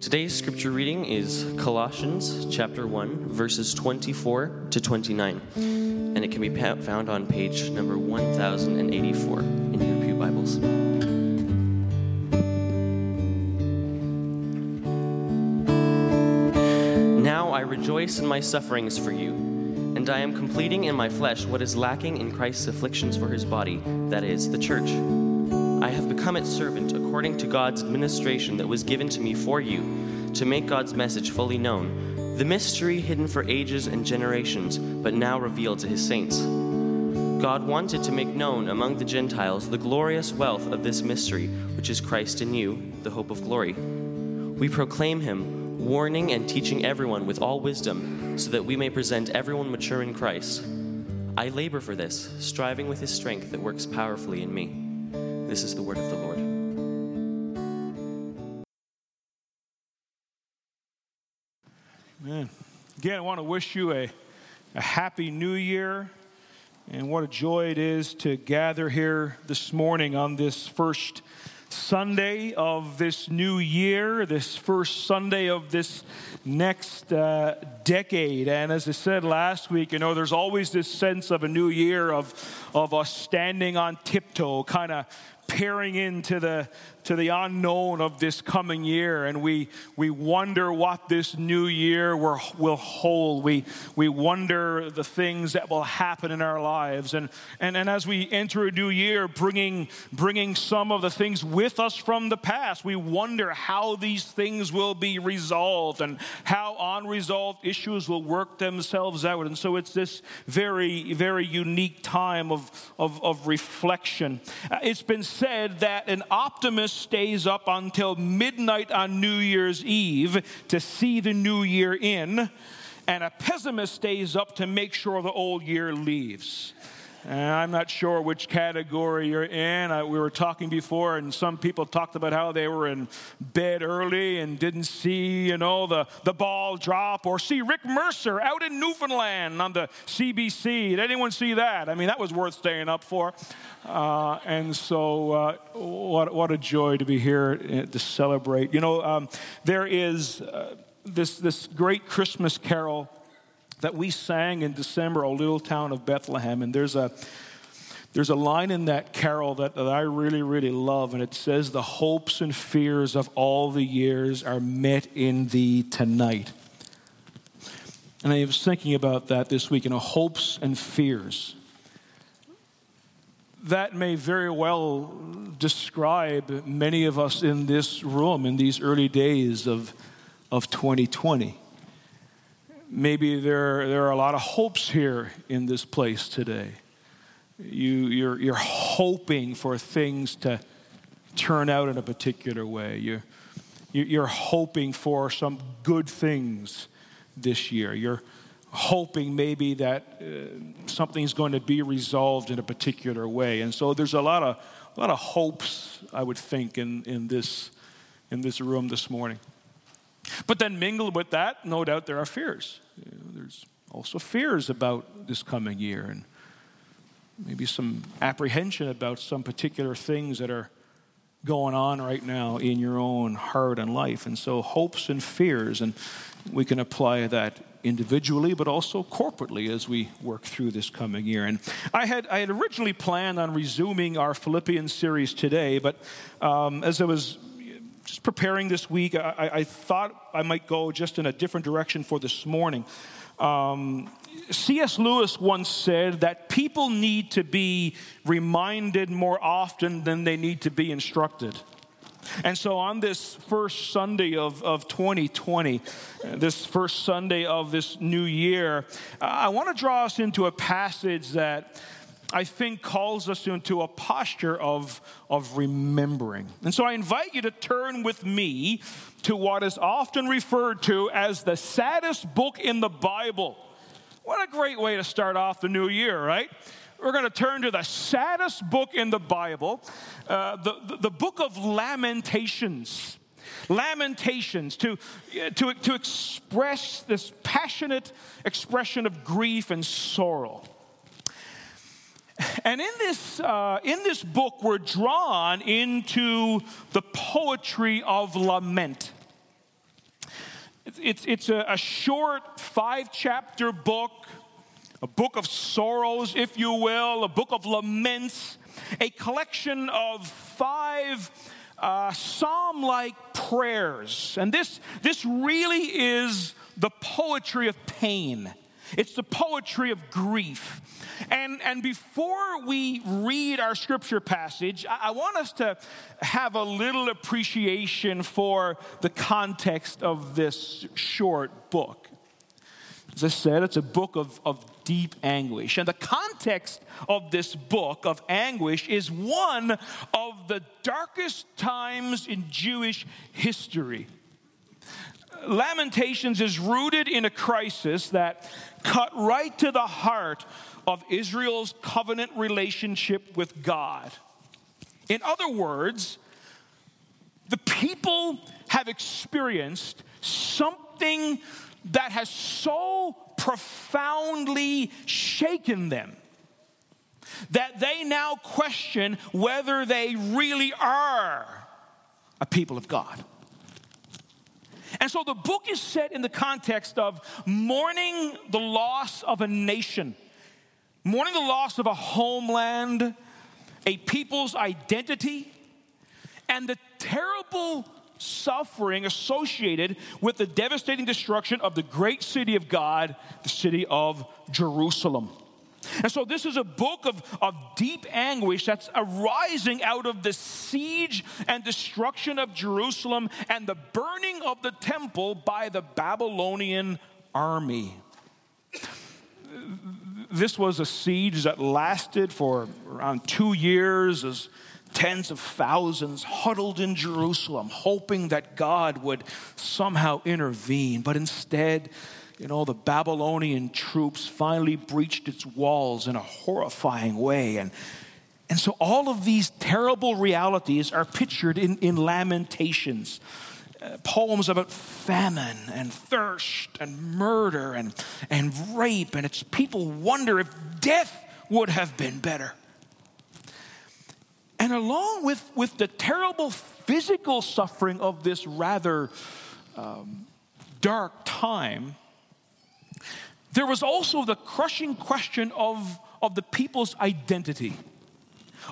Today's scripture reading is Colossians chapter 1, verses 24 to 29, and it can be found on page number 1084 in your Pew Bibles. Now I rejoice in my sufferings for you, and I am completing in my flesh what is lacking in Christ's afflictions for his body, that is, the church. I have become its servant according to God's administration that was given to me for you, to make God's message fully known, the mystery hidden for ages and generations, but now revealed to his saints. God wanted to make known among the Gentiles the glorious wealth of this mystery, which is Christ in you, the hope of glory. We proclaim him, warning and teaching everyone with all wisdom, so that we may present everyone mature in Christ. I labor for this, striving with his strength that works powerfully in me. This is the word of the Lord. Amen. Again, I want to wish you a, a happy new year. And what a joy it is to gather here this morning on this first Sunday of this new year, this first Sunday of this next uh, decade. And as I said last week, you know, there's always this sense of a new year of, of us standing on tiptoe, kind of peering into the to the unknown of this coming year and we we wonder what this new year will, hold. We we wonder the things that will happen in our lives. And and and as we enter a new year bringing bringing some of the things with us from the past we wonder how these things will be resolved and how unresolved issues will work themselves out. And so it's this very very unique time of of, of reflection. Uh, it's been said that an optimist stays up until midnight on New Year's Eve to see the new year in, and a pessimist stays up to make sure the old year leaves. I'm not sure which category you're in. I, we were talking before, and some people talked about how they were in bed early and didn't see, you know, the, the ball drop or see Rick Mercer out in Newfoundland on the CBC. Did anyone see that? I mean, that was worth staying up for. Uh, and so, uh, what, what a joy to be here uh, to celebrate. You know, um, there is uh, this, this great Christmas carol that we sang in December, O Little Town of Bethlehem. And there's a, there's a line in that carol that, that I really, really love, and it says, The hopes and fears of all the years are met in thee tonight. And I was thinking about that this week, you know, hopes and fears. That may very well describe many of us in this room in these early days of, of 2020 maybe there, there are a lot of hopes here in this place today. You, you're, you're hoping for things to turn out in a particular way. You, you're hoping for some good things this year. You're hoping maybe that uh, something's going to be resolved in a particular way. And so there's a lot of, a lot of hopes, I would think, in, in, this, in this room this morning. But then mingled with that, no doubt there are fears. You know, there's also fears about this coming year and maybe some apprehension about some particular things that are going on right now in your own heart and life. And so, hopes and fears, and we can apply that individually, but also corporately as we work through this coming year. And I had, I had originally planned on resuming our Philippians series today, but um, as I was just preparing this week, I, I, thought I might go just in a different direction for this morning. Um, C.S. Lewis once said that people need to be reminded more often than they need to be instructed. And so, on this first Sunday of, of 2020, this first Sunday of this new year, I want to draw us into a passage that I think, calls us into a posture of, of remembering. And so I invite you to turn with me to what is often referred to as the saddest book in the Bible. What a great way to start off the new year, right? We're going to turn to the saddest book in the Bible, uh, the, the, the book of Lamentations. Lamentations, to, to, to express this passionate expression of grief and sorrow. And in this, uh, in this book, we're drawn into the poetry of lament. It's, it's a, a short five chapter book, a book of sorrows, if you will, a book of laments, a collection of five uh, psalm like prayers. And this, this really is the poetry of pain. It's the poetry of grief. And, and before we read our scripture passage, I, I want us to have a little appreciation for the context of this short book. As I said, it's a book of, of deep anguish. And the context of this book of anguish is one of the darkest times in Jewish history. Lamentations is rooted in a crisis that cut right to the heart of Israel's covenant relationship with God. In other words, the people have experienced something that has so profoundly shaken them that they now question whether they really are a people of God. And so the book is set in the context of mourning the loss of a nation, mourning the loss of a homeland, a people's identity, and the terrible suffering associated with the devastating destruction of the great city of God, the city of Jerusalem. And so, this is a book of, of deep anguish that's arising out of the siege and destruction of Jerusalem and the burning of the temple by the Babylonian army. This was a siege that lasted for around two years as tens of thousands huddled in Jerusalem, hoping that God would somehow intervene. But instead, you know, the Babylonian troops finally breached its walls in a horrifying way. And, and so all of these terrible realities are pictured in, in Lamentations. Uh, poems about famine and thirst and murder and, and rape, and it's people wonder if death would have been better. And along with, with the terrible physical suffering of this rather um, dark time, there was also the crushing question of, of the people's identity,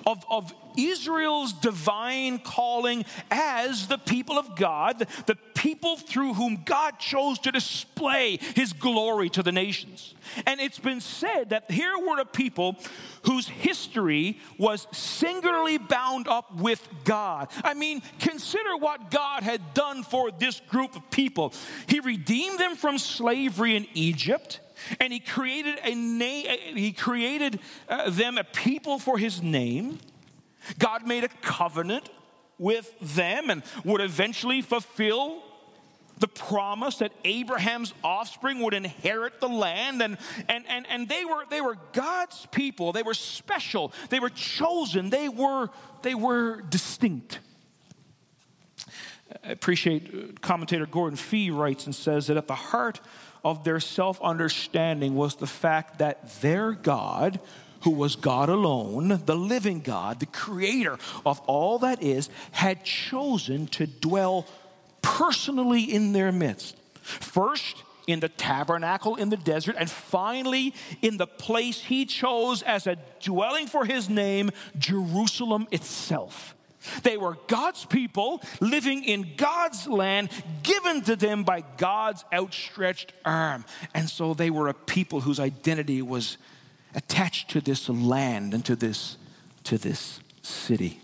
of, of Israel's divine calling as the people of God, the people through whom God chose to display his glory to the nations. And it's been said that here were a people whose history was singularly bound up with God. I mean, consider what God had done for this group of people. He redeemed them from slavery in Egypt and he created a name he created uh, them a people for his name. God made a covenant with them and would eventually fulfill the promise that abraham's offspring would inherit the land. And, and, and, and they, were, they were god's people. They were special. They were chosen. They were, they were distinct. I appreciate uh, commentator Gordon Fee writes and says that at the heart of their self understanding was the fact that their God, who was God alone, the living God, the creator of all that is, had chosen to dwell personally in their midst. First, in the tabernacle in the desert, and finally in the place he chose as a dwelling for his name, Jerusalem itself. They were God's people living in God's land, given to them by God's outstretched arm. And so they were a people whose identity was attached to this land and to this, to this city.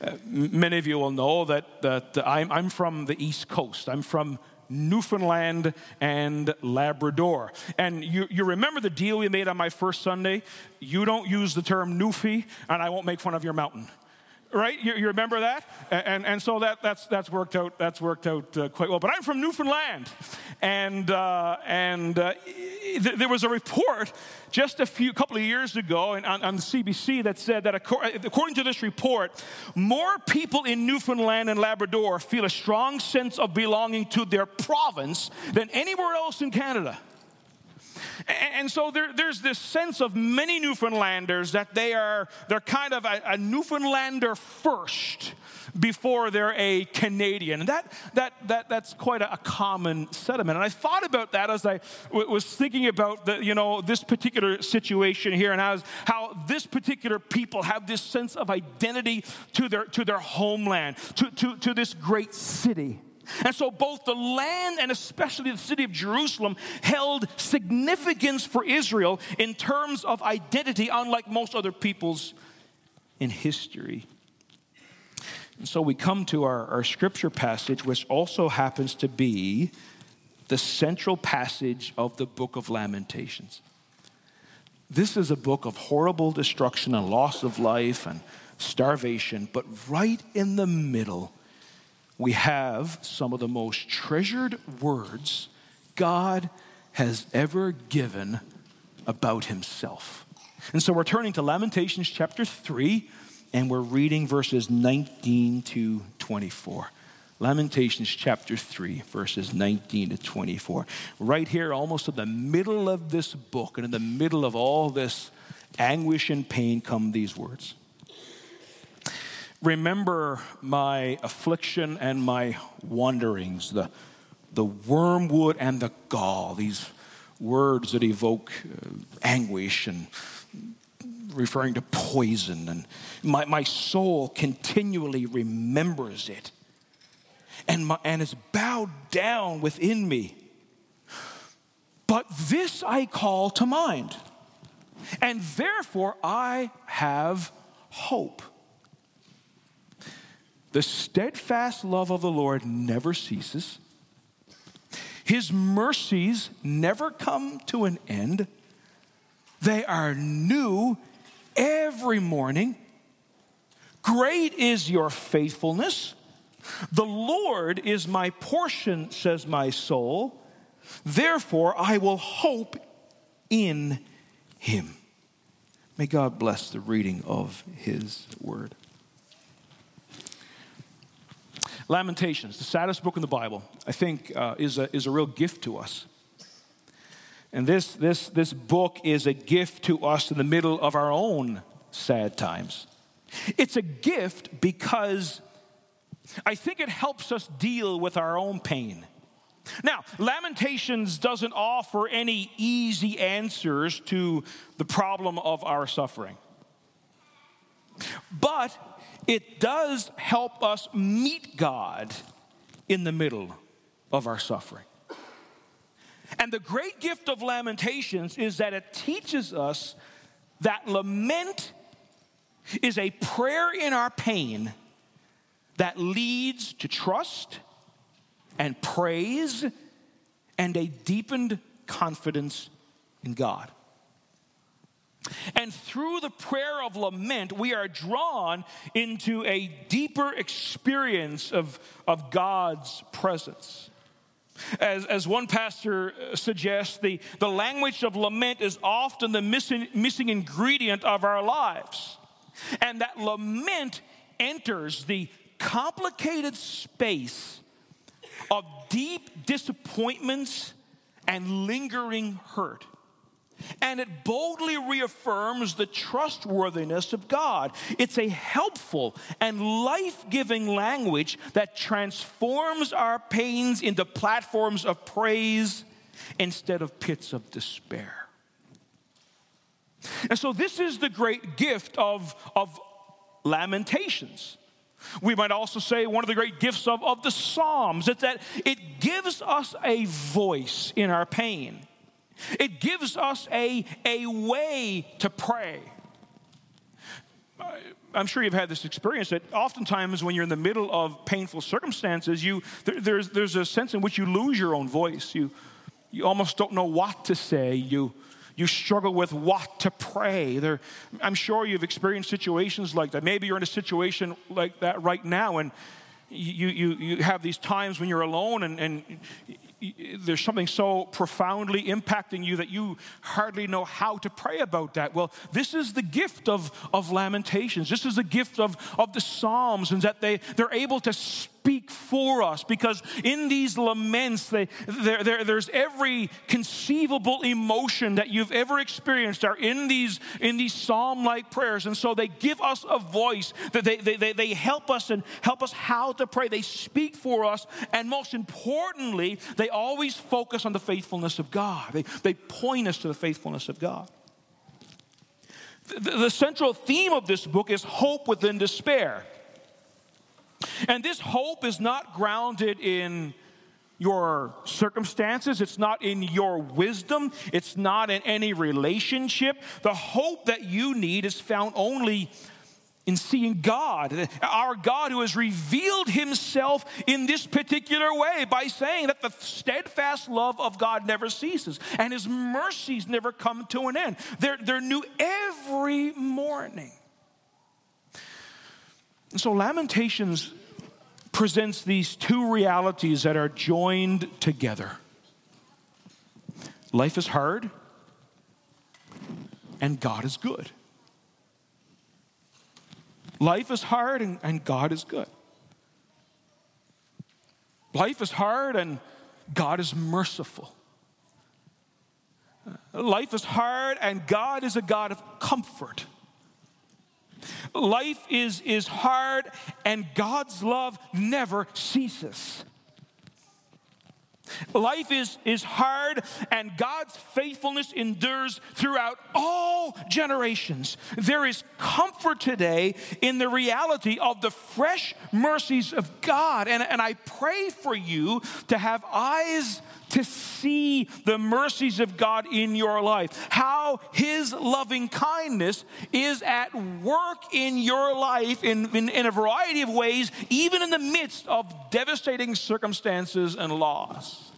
Uh, many of you will know that, that I'm, I'm from the East Coast. I'm from Newfoundland and Labrador. And you, you remember the deal we made on my first Sunday? You don't use the term Newfie, and I won't make fun of your mountain right? You, you, remember that? And, and so that, that's, that's worked out, that's worked out uh, quite well. But I'm from Newfoundland. And, uh, and uh, th- there was a report just a few couple of years ago on, on the CBC that said that according to this report, more people in Newfoundland and Labrador feel a strong sense of belonging to their province than anywhere else in Canada. And so there, there's this sense of many Newfoundlanders that they are they're kind of a, a Newfoundlander first before they're a Canadian. And that, that, that, that's quite a, a common sentiment. And I thought about that as I w- was thinking about the, you know, this particular situation here and as, how this particular people have this sense of identity to their, to their homeland, to, to, to this great city. And so, both the land and especially the city of Jerusalem held significance for Israel in terms of identity, unlike most other peoples in history. And so, we come to our, our scripture passage, which also happens to be the central passage of the book of Lamentations. This is a book of horrible destruction and loss of life and starvation, but right in the middle, we have some of the most treasured words God has ever given about himself. And so we're turning to Lamentations chapter 3, and we're reading verses 19 to 24. Lamentations chapter 3, verses 19 to 24. Right here, almost in the middle of this book, and in the middle of all this anguish and pain, come these words Remember my affliction and my wanderings, the, the wormwood and the gall, these words that evoke uh, anguish and referring to poison. And my, my soul continually remembers it and, my, and is bowed down within me. But this I call to mind, and therefore I have hope. The steadfast love of the Lord never ceases. His mercies never come to an end. They are new every morning. Great is your faithfulness. The Lord is my portion, says my soul. Therefore, I will hope in him. May God bless the reading of his word. Lamentations, the saddest book in the Bible, I think uh, is, a, is a real gift to us. And this, this, this book is a gift to us in the middle of our own sad times. It's a gift because I think it helps us deal with our own pain. Now, Lamentations doesn't offer any easy answers to the problem of our suffering. But it does help us meet God in the middle of our suffering. And the great gift of Lamentations is that it teaches us that lament is a prayer in our pain that leads to trust and praise and a deepened confidence in God. And through the prayer of lament, we are drawn into a deeper experience of, of God's presence. As, as one pastor uh, suggests, the, the language of lament is often the missing, missing ingredient of our lives. And that lament enters the complicated space of deep disappointments and lingering hurt and it boldly reaffirms the trustworthiness of God. It's a helpful and life giving language that transforms our pains into platforms of praise instead of pits of despair. And so, this is the great gift of, of lamentations. We might also say one of the great gifts of, of the Psalms is that it gives us a voice in our pain. It gives us a, a way to pray. I'm sure you've had this experience that oftentimes when you're in the middle of painful circumstances, you, there, there's, there's a sense in which you lose your own voice. You, you almost don't know what to say. You, you struggle with what to pray. There, I'm sure you've experienced situations like that. Maybe you're in a situation like that right now, and you, you, you have these times when you're alone and, and there's something so profoundly impacting you that you hardly know how to pray about that. Well, this is the gift of, of Lamentations. This is the gift of, of the Psalms, and that they, they're able to speak for us because in these laments, they, there, there, there's every conceivable emotion that you've ever experienced are in these, in these psalm like prayers. And so they give us a voice, that they, they, they, they help us and help us how to pray. They speak for us. And most importantly, they always focus on the faithfulness of God, they, they point us to the faithfulness of God. The, the central theme of this book is hope within despair. And this hope is not grounded in your circumstances, it's not in your wisdom, it's not in any relationship. The hope that you need is found only in seeing God, our God who has revealed himself in this particular way by saying that the steadfast love of God never ceases and his mercies never come to an end. They're, they're new every morning. And so Lamentations presents these two realities that are joined together. Life is hard, and God is good. Life is hard, and, and God is good. Life is hard, and God is merciful. Life is hard, and God is a God of comfort. Life is, is hard, and God's love never ceases. Life is, is hard, and God's faithfulness endures throughout all generations. There is comfort today in the reality of the fresh mercies of God. And, and I pray for you to have eyes to see the mercies of God in your life, how His loving kindness is at work in your life in, in, in a variety of ways, even in the midst of devastating circumstances and loss.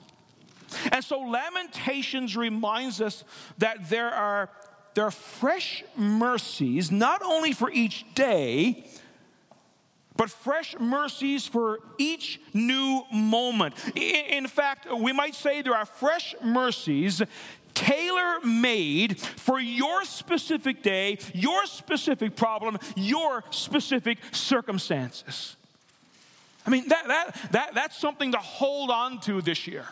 And so, Lamentations reminds us that there are, there are fresh mercies, not only for each day, but fresh mercies for each new moment. In fact, we might say there are fresh mercies tailor made for your specific day, your specific problem, your specific circumstances. I mean, that, that, that, that's something to hold on to this year.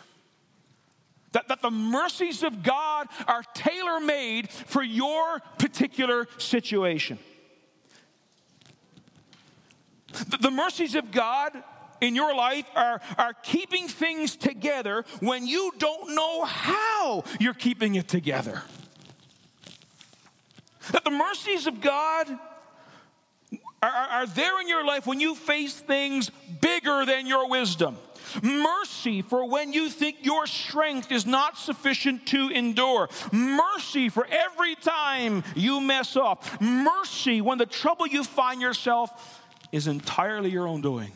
That, that the mercies of God are tailor made for your particular situation. The, the mercies of God in your life are, are keeping things together when you don't know how you're keeping it together. That the mercies of God are, are, are there in your life when you face things bigger than your wisdom. Mercy for when you think your strength is not sufficient to endure. Mercy for every time you mess up. Mercy when the trouble you find yourself is entirely your own doing.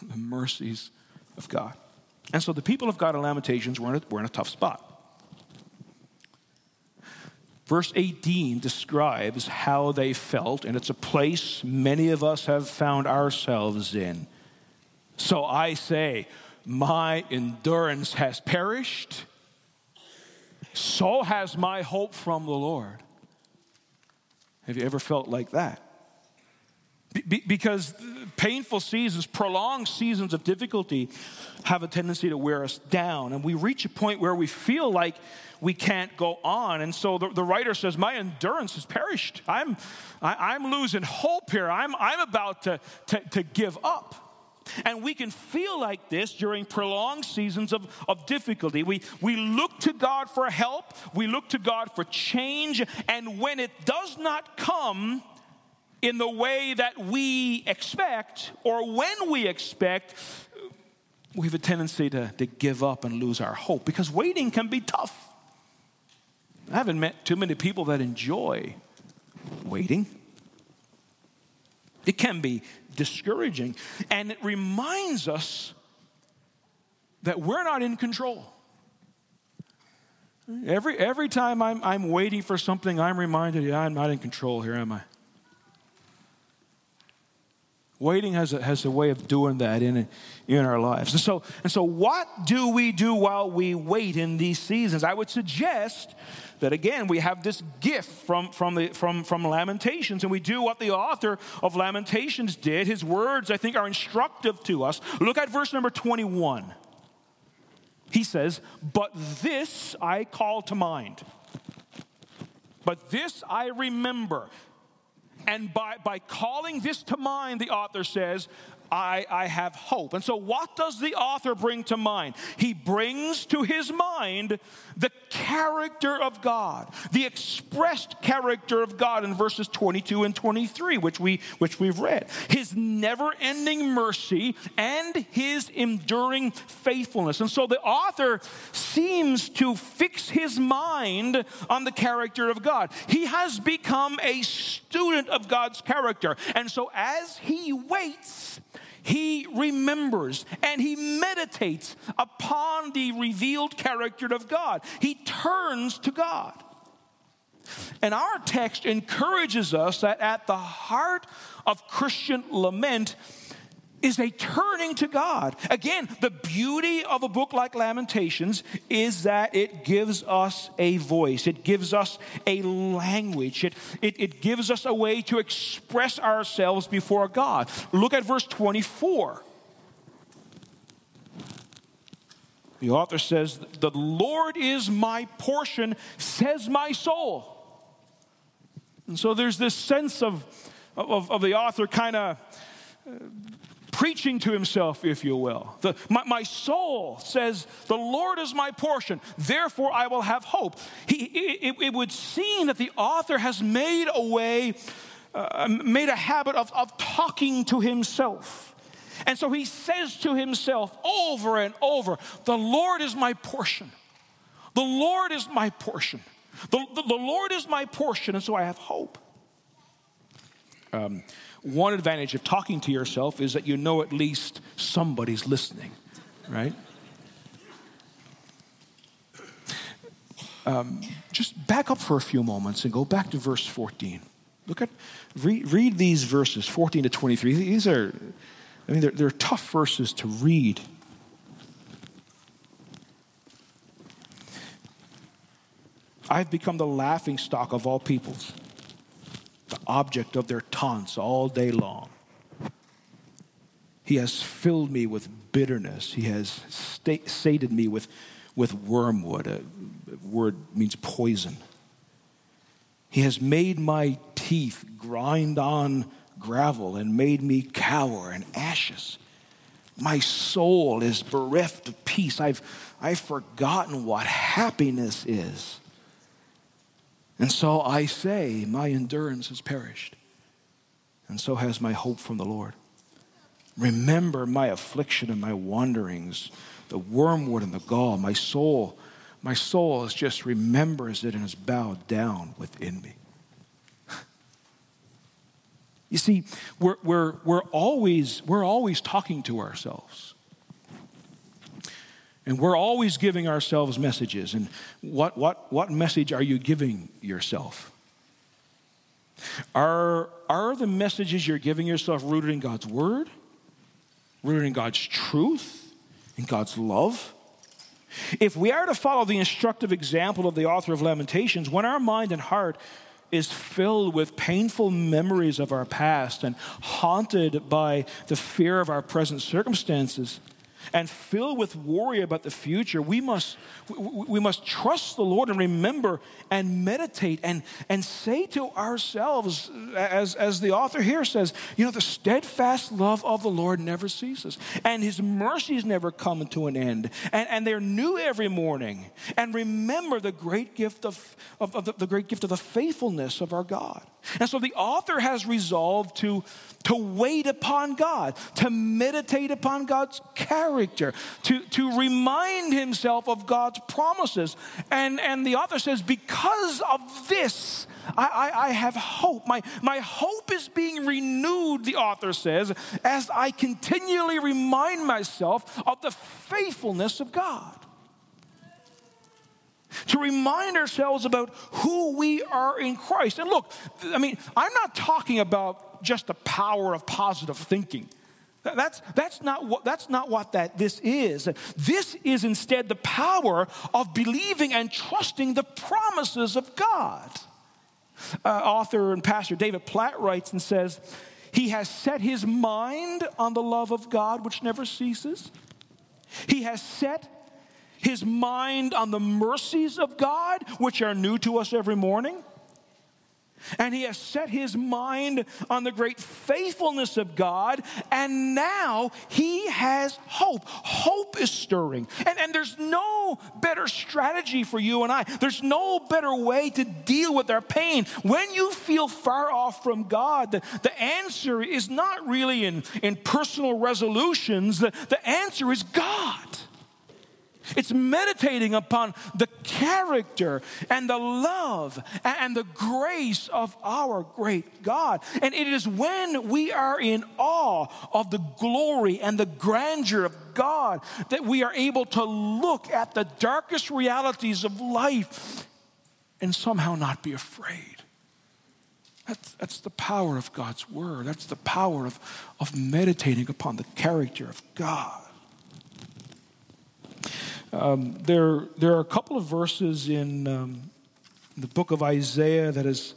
the mercies of God. And so the people of God in Lamentations were in a, were in a tough spot. Verse 18 describes how they felt, and it's a place many of us have found ourselves in. So I say, My endurance has perished, so has my hope from the Lord. Have you ever felt like that? Be- because painful seasons, prolonged seasons of difficulty, have a tendency to wear us down. And we reach a point where we feel like we can't go on. And so the, the writer says, My endurance has perished. I'm, I, am i am losing hope here. I'm, I'm about to, to, to give up. And we can feel like this during prolonged seasons of, of difficulty. We, we look to God for help, we look to God for change, and when it does not come, in the way that we expect or when we expect, we have a tendency to, to give up and lose our hope because waiting can be tough. I haven't met too many people that enjoy waiting. It can be discouraging, and it reminds us that we're not in control. Every, every time I'm, I'm waiting for something, I'm reminded, yeah, I'm not in control here, am I? Waiting has a, has a way of doing that in, in our lives. And so, and so, what do we do while we wait in these seasons? I would suggest that again, we have this gift from, from, the, from, from Lamentations, and we do what the author of Lamentations did. His words, I think, are instructive to us. Look at verse number 21. He says, But this I call to mind. But this I remember. And by, by calling this to mind, the author says, I, I have hope. And so, what does the author bring to mind? He brings to his mind the character of God, the expressed character of God in verses 22 and 23, which, we, which we've read. His never ending mercy and his enduring faithfulness. And so, the author seems to fix his mind on the character of God. He has become a student of God's character. And so, as he waits, he remembers and he meditates upon the revealed character of God. He turns to God. And our text encourages us that at the heart of Christian lament is a turning to God. Again, the beauty of a book like Lamentations is that it gives us a voice, it gives us a language, it, it, it gives us a way to express ourselves before God. Look at verse 24. The author says, The Lord is my portion, says my soul. And so there's this sense of, of, of the author kind of preaching to himself, if you will. The, my, my, soul says, The Lord is my portion, therefore I will have hope. He, it, it would seem that the author has made a way, uh, made a habit of, of talking to himself. And so he says to himself over and over, The Lord is my portion. The Lord is my portion. The, the, the Lord is my portion, and so I have hope. Um, one advantage of talking to yourself is that you know at least somebody's listening, right? Um, just back up for a few moments and go back to verse 14. Look at, read, read these verses, 14 to 23. These are, I mean, they're, they're tough verses to read. I've become the laughing stock of all peoples the object of their taunts all day long. He has filled me with bitterness. He has sated me with, with wormwood. A word means poison. He has made my teeth grind on gravel and made me cower in ashes. My soul is bereft of peace. I've, I've forgotten what happiness is. And so I say, my endurance has perished, and so has my hope from the Lord. Remember my affliction and my wanderings, the wormwood and the gall. My soul, my soul is just remembers it and is bowed down within me. You see, we're, we're, we're, always, we're always talking to ourselves. And we're always giving ourselves messages. And what, what, what message are you giving yourself? Are, are the messages you're giving yourself rooted in God's word, rooted in God's truth, in God's love? If we are to follow the instructive example of the author of Lamentations, when our mind and heart is filled with painful memories of our past and haunted by the fear of our present circumstances, and filled with worry about the future, we must, we must trust the Lord and remember and meditate and, and say to ourselves, as, as the author here says, you know, the steadfast love of the Lord never ceases, and his mercies never come to an end, and, and they're new every morning. And remember the great gift of, of, of the, the great gift of the faithfulness of our God. And so the author has resolved to, to wait upon God, to meditate upon God's character, to, to remind himself of God's promises. And, and the author says, Because of this, I, I, I have hope. My, my hope is being renewed, the author says, as I continually remind myself of the faithfulness of God to remind ourselves about who we are in Christ. And look, I mean, I'm not talking about just the power of positive thinking. That's, that's, not what, that's not what that this is. This is instead the power of believing and trusting the promises of God. Uh, author and pastor David Platt writes and says, He has set his mind on the love of God, which never ceases. He has set his mind on the mercies of God, which are new to us every morning. And he has set his mind on the great faithfulness of God, and now he has hope. Hope is stirring. And, and there's no better strategy for you and I. There's no better way to deal with our pain. When you feel far off from God, the, the answer is not really in, in personal resolutions, the, the answer is God. It's meditating upon the character and the love and the grace of our great God. And it is when we are in awe of the glory and the grandeur of God that we are able to look at the darkest realities of life and somehow not be afraid. That's, that's the power of God's word. That's the power of, of meditating upon the character of God. Um, there, there are a couple of verses in um, the book of Isaiah that has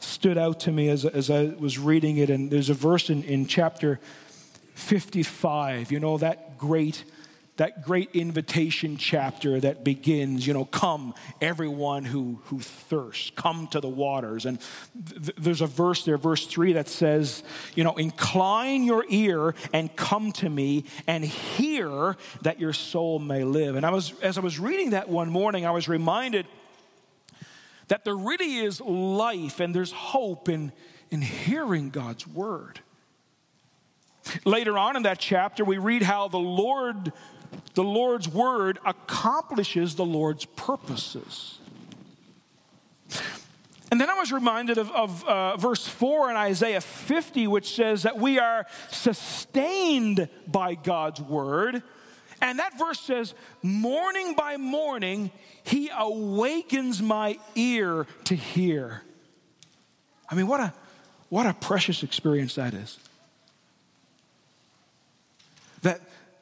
stood out to me as, as I was reading it. And there's a verse in, in chapter 55, you know, that great that great invitation chapter that begins, you know, come everyone who, who thirsts, come to the waters. And th- there's a verse there, verse three, that says, you know, incline your ear and come to me and hear that your soul may live. And I was, as I was reading that one morning, I was reminded that there really is life and there's hope in, in hearing God's word. Later on in that chapter, we read how the Lord the Lord's word accomplishes the Lord's purposes. And then I was reminded of, of uh, verse 4 in Isaiah 50, which says that we are sustained by God's word. And that verse says, Morning by morning, he awakens my ear to hear. I mean, what a, what a precious experience that is.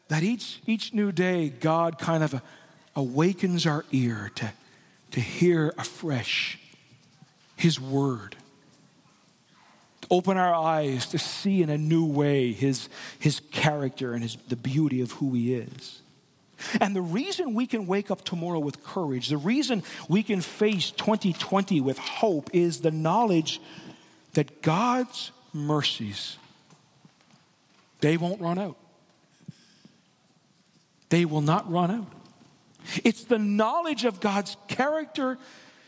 That, each, each new day, God kind of uh, awakens our ear to, to hear afresh His word. To open our eyes to see in a new way His, his character and his, the beauty of who He is. And the reason we can wake up tomorrow with courage, the reason we can face 2020 with hope is the knowledge that God's mercies, they won't run out they will not run out. It's the knowledge of God's character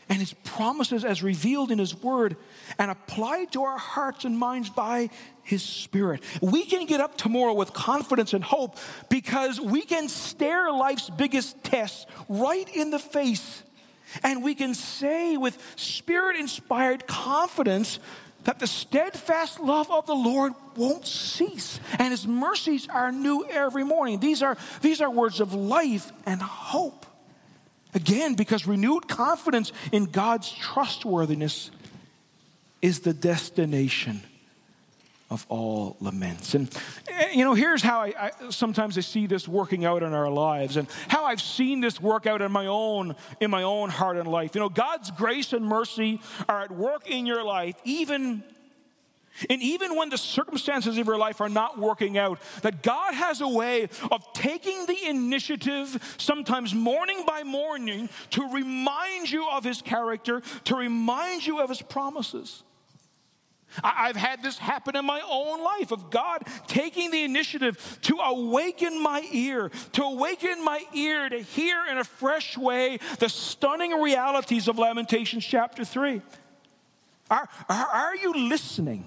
and his promises as revealed in his word and applied to our hearts and minds by his spirit. We can get up tomorrow with confidence and hope because we can stare life's biggest tests right in the face and we can say with spirit inspired confidence that the steadfast love of the Lord won't cease, and his mercies are new every morning. These are, these are words of life and hope. Again, because renewed confidence in God's trustworthiness is the destination of all laments. And, eh, you know, here's how I, I, sometimes I see this working out in our lives and how I've seen this work out in my own, in my own heart and life. You know, God's grace and mercy are at work in your life, even and even when the circumstances of your life are not working out, that God has a way of taking the initiative, sometimes morning by morning, to remind you of His character, to remind you of His promises. I've had this happen in my own life of God taking the initiative to awaken my ear, to awaken my ear to hear in a fresh way the stunning realities of Lamentations chapter 3. Are, are, are you listening?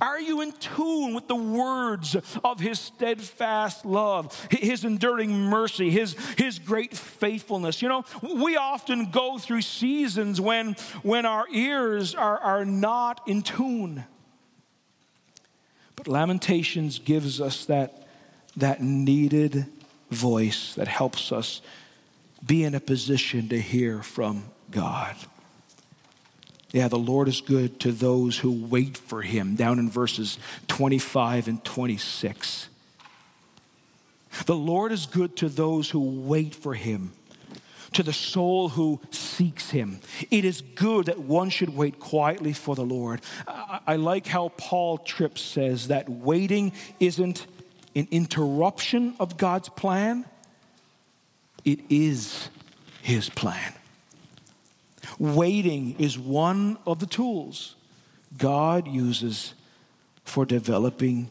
Are you in tune with the words of his steadfast love, his enduring mercy, his, his great faithfulness? You know, we often go through seasons when, when our ears are, are not in tune. But Lamentations gives us that, that needed voice that helps us be in a position to hear from God. Yeah, the Lord is good to those who wait for him, down in verses 25 and 26. The Lord is good to those who wait for him, to the soul who seeks him. It is good that one should wait quietly for the Lord. I, I like how Paul Tripp says that waiting isn't an interruption of God's plan, it is his plan. Waiting is one of the tools God uses for developing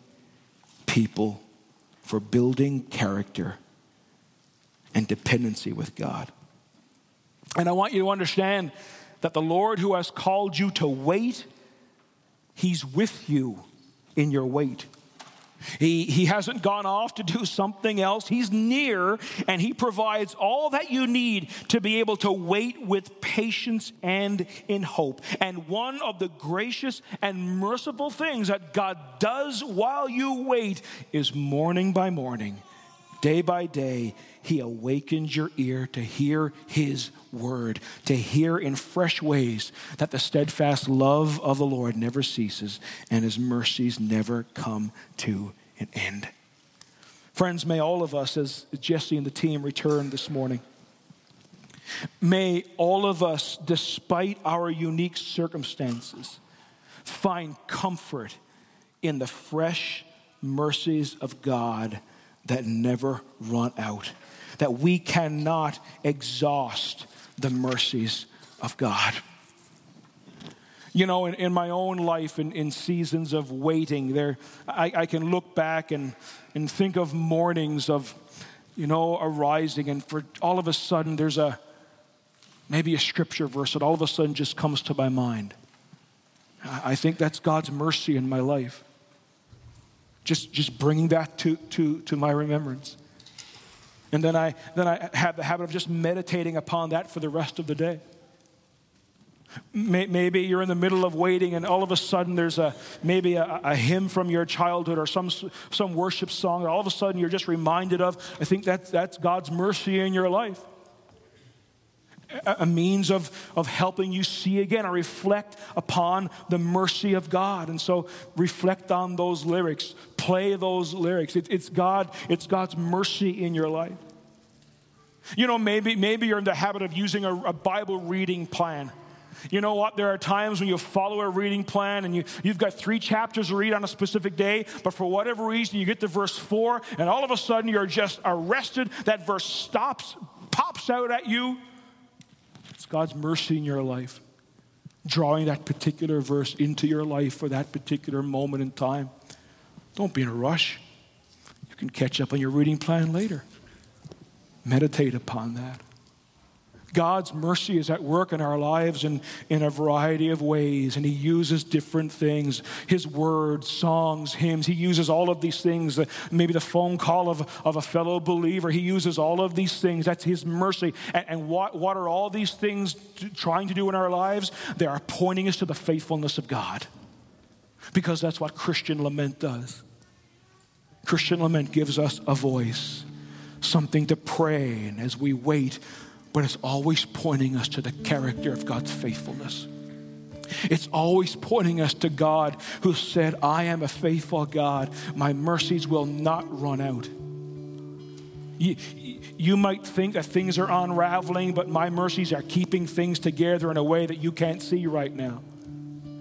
people, for building character and dependency with God. And I want you to understand that the Lord who has called you to wait, He's with you in your wait. He, he hasn't gone off to do something else. He's near and He provides all that you need to be able to wait with patience and in hope. And one of the gracious and merciful things that God does while you wait is morning by morning, day by day, He awakens your ear to hear His word, to hear in fresh ways that the steadfast love of the Lord never ceases and his mercies never come to an end. Friends, may all of us, as Jesse and the team return this morning, may all of us, despite our unique circumstances, find comfort in the fresh mercies of God that never run out, that we cannot exhaust the mercies of God. You know, in, in my own life, in, in seasons of waiting, there, I, I can look back and, and think of mornings of, you know, arising, and for all of a sudden there's a maybe a scripture verse that all of a sudden just comes to my mind. I think that's God's mercy in my life. Just, just bringing that to, to, to my remembrance. And then I, then I have the habit of just meditating upon that for the rest of the day. Maybe you're in the middle of waiting, and all of a sudden there's a maybe a, a, hymn from your childhood or some some worship song that all of a sudden you're just reminded of. I think that's that's God's mercy in your life. A, means of, of helping you see again or reflect upon the mercy of God. And so reflect on those lyrics, play those lyrics. It, it's God, it's God's mercy in your life. You know, maybe, maybe you're in the habit of using a, a Bible reading plan. You know what? There are times when you follow a reading plan and you, you've got three chapters to read on a specific day, but for whatever reason, you get to verse four, and all of a sudden you're just arrested. That verse stops, pops out at you. It's God's mercy in your life, drawing that particular verse into your life for that particular moment in time. Don't be in a rush. You can catch up on your reading plan later. Meditate upon that. God's mercy is at work in our lives in, in a variety of ways, and He uses different things His words, songs, hymns. He uses all of these things, maybe the phone call of, of a fellow believer. He uses all of these things. That's His mercy. And, and what, what are all these things trying to do in our lives? They are pointing us to the faithfulness of God, because that's what Christian lament does. Christian lament gives us a voice, something to pray, and as we wait, but it's always pointing us to the character of God's faithfulness. It's always pointing us to God who said, I am a faithful God. My mercies will not run out. You, you might think that things are unraveling, but my mercies are keeping things together in a way that you can't see right now.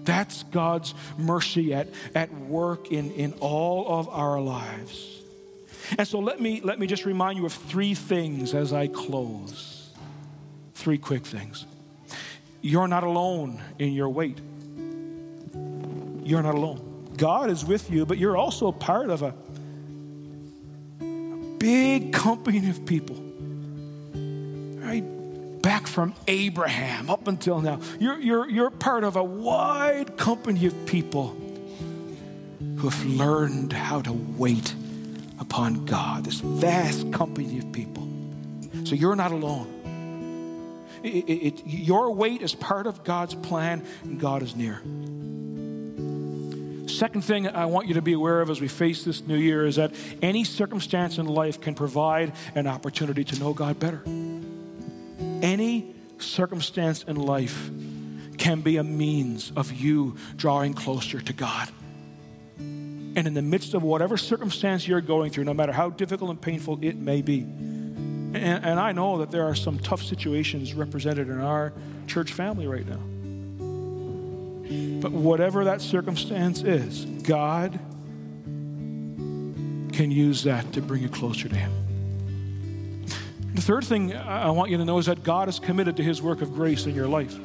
That's God's mercy at, at work in, in all of our lives. And so let me, let me just remind you of three things as I close. Three quick things. You're not alone in your wait. You're not alone. God is with you, but you're also part of a big company of people. Right? Back from Abraham up until now. You're, you're, you're part of a wide company of people who have learned how to wait upon God, this vast company of people. So you're not alone. It, it, your wait is part of God's plan, and God is near. Second thing I want you to be aware of as we face this new year is that any circumstance in life can provide an opportunity to know God better. Any circumstance in life can be a means of you drawing closer to God. And in the midst of whatever circumstance you're going through, no matter how difficult and painful it may be, and, and I know that there are some tough situations represented in our church family right now. But whatever that circumstance is, God can use that to bring you closer to Him. The third thing I want you to know is that God is committed to His work of grace in your life.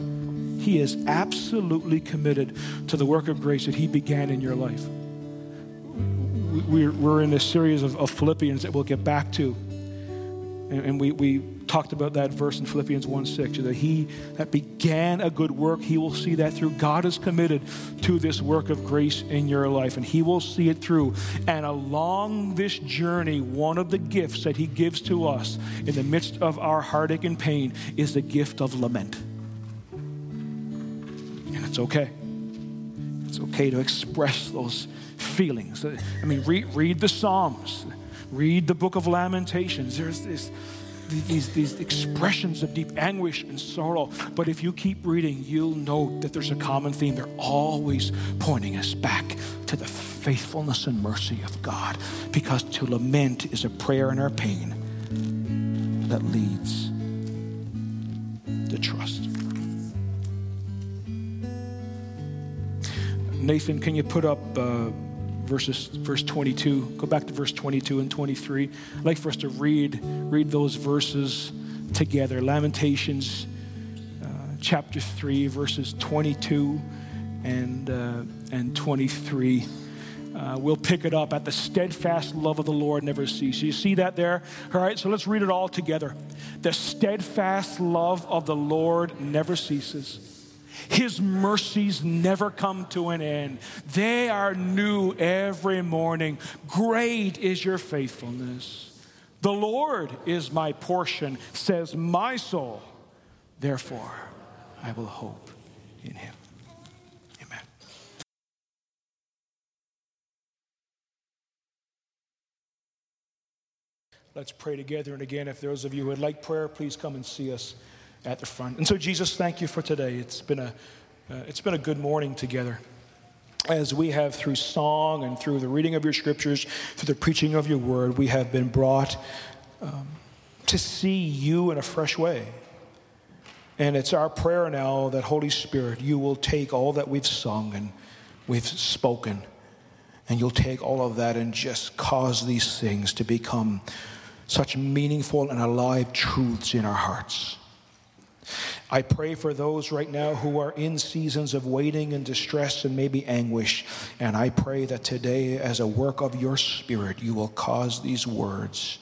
He is absolutely committed to the work of grace that He began in your life. We're, in a series of Philippians that we'll get back to. And, we, we talked about that verse in Philippians 1 6, that he that began a good work, he will see that through. God is committed to this work of grace in your life, and he will see it through. And along this journey, one of the gifts that he gives to us in the midst of our heartache and pain is the gift of lament. And it's okay. It's okay to express those feelings. I mean, read, read the Psalms Read the book of Lamentations. There's this, these, these expressions of deep anguish and sorrow. But if you keep reading, you'll note that there's a common theme. They're always pointing us back to the faithfulness and mercy of God. Because to lament is a prayer in our pain that leads to trust. Nathan, can you put up. Uh, verses, verse 22. Go back to verse 22 and 23. I'd like for us to read, read those verses together. Lamentations uh, chapter 3, verses 22 and, uh, and 23. Uh, we'll pick it up at the steadfast love of the Lord never ceases. You see that there? All right, so let's read it all together. The steadfast love of the Lord never ceases. His mercies never come to an end. They are new every morning. Great is your faithfulness. The Lord is my portion, says my soul. Therefore, I will hope in him. Amen. Let's pray together. And again, if those of you who would like prayer, please come and see us at the front. And so, Jesus, thank you for today. It's been a, uh, it's been a good morning together as we have through song and through the reading of your scriptures, through the preaching of your word, we have been brought um, to see you in a fresh way. And it's our prayer now that, Holy Spirit, you will take all that we've sung and we've spoken, and you'll take all of that and just cause these things to become such meaningful and alive truths in our hearts. I pray for those right now who are in seasons of waiting and distress and maybe anguish. And I pray that today, as a work of your Spirit, you will cause these words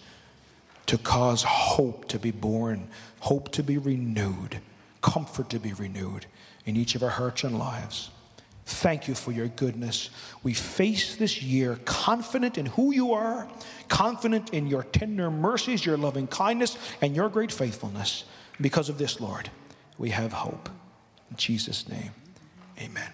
to cause hope to be born, hope to be renewed, comfort to be renewed in each of our hearts and lives. Thank you for your goodness. We face this year confident in who you are, confident in your tender mercies, your loving kindness, and your great faithfulness. Because of this, Lord, we have hope. In Jesus' name, amen.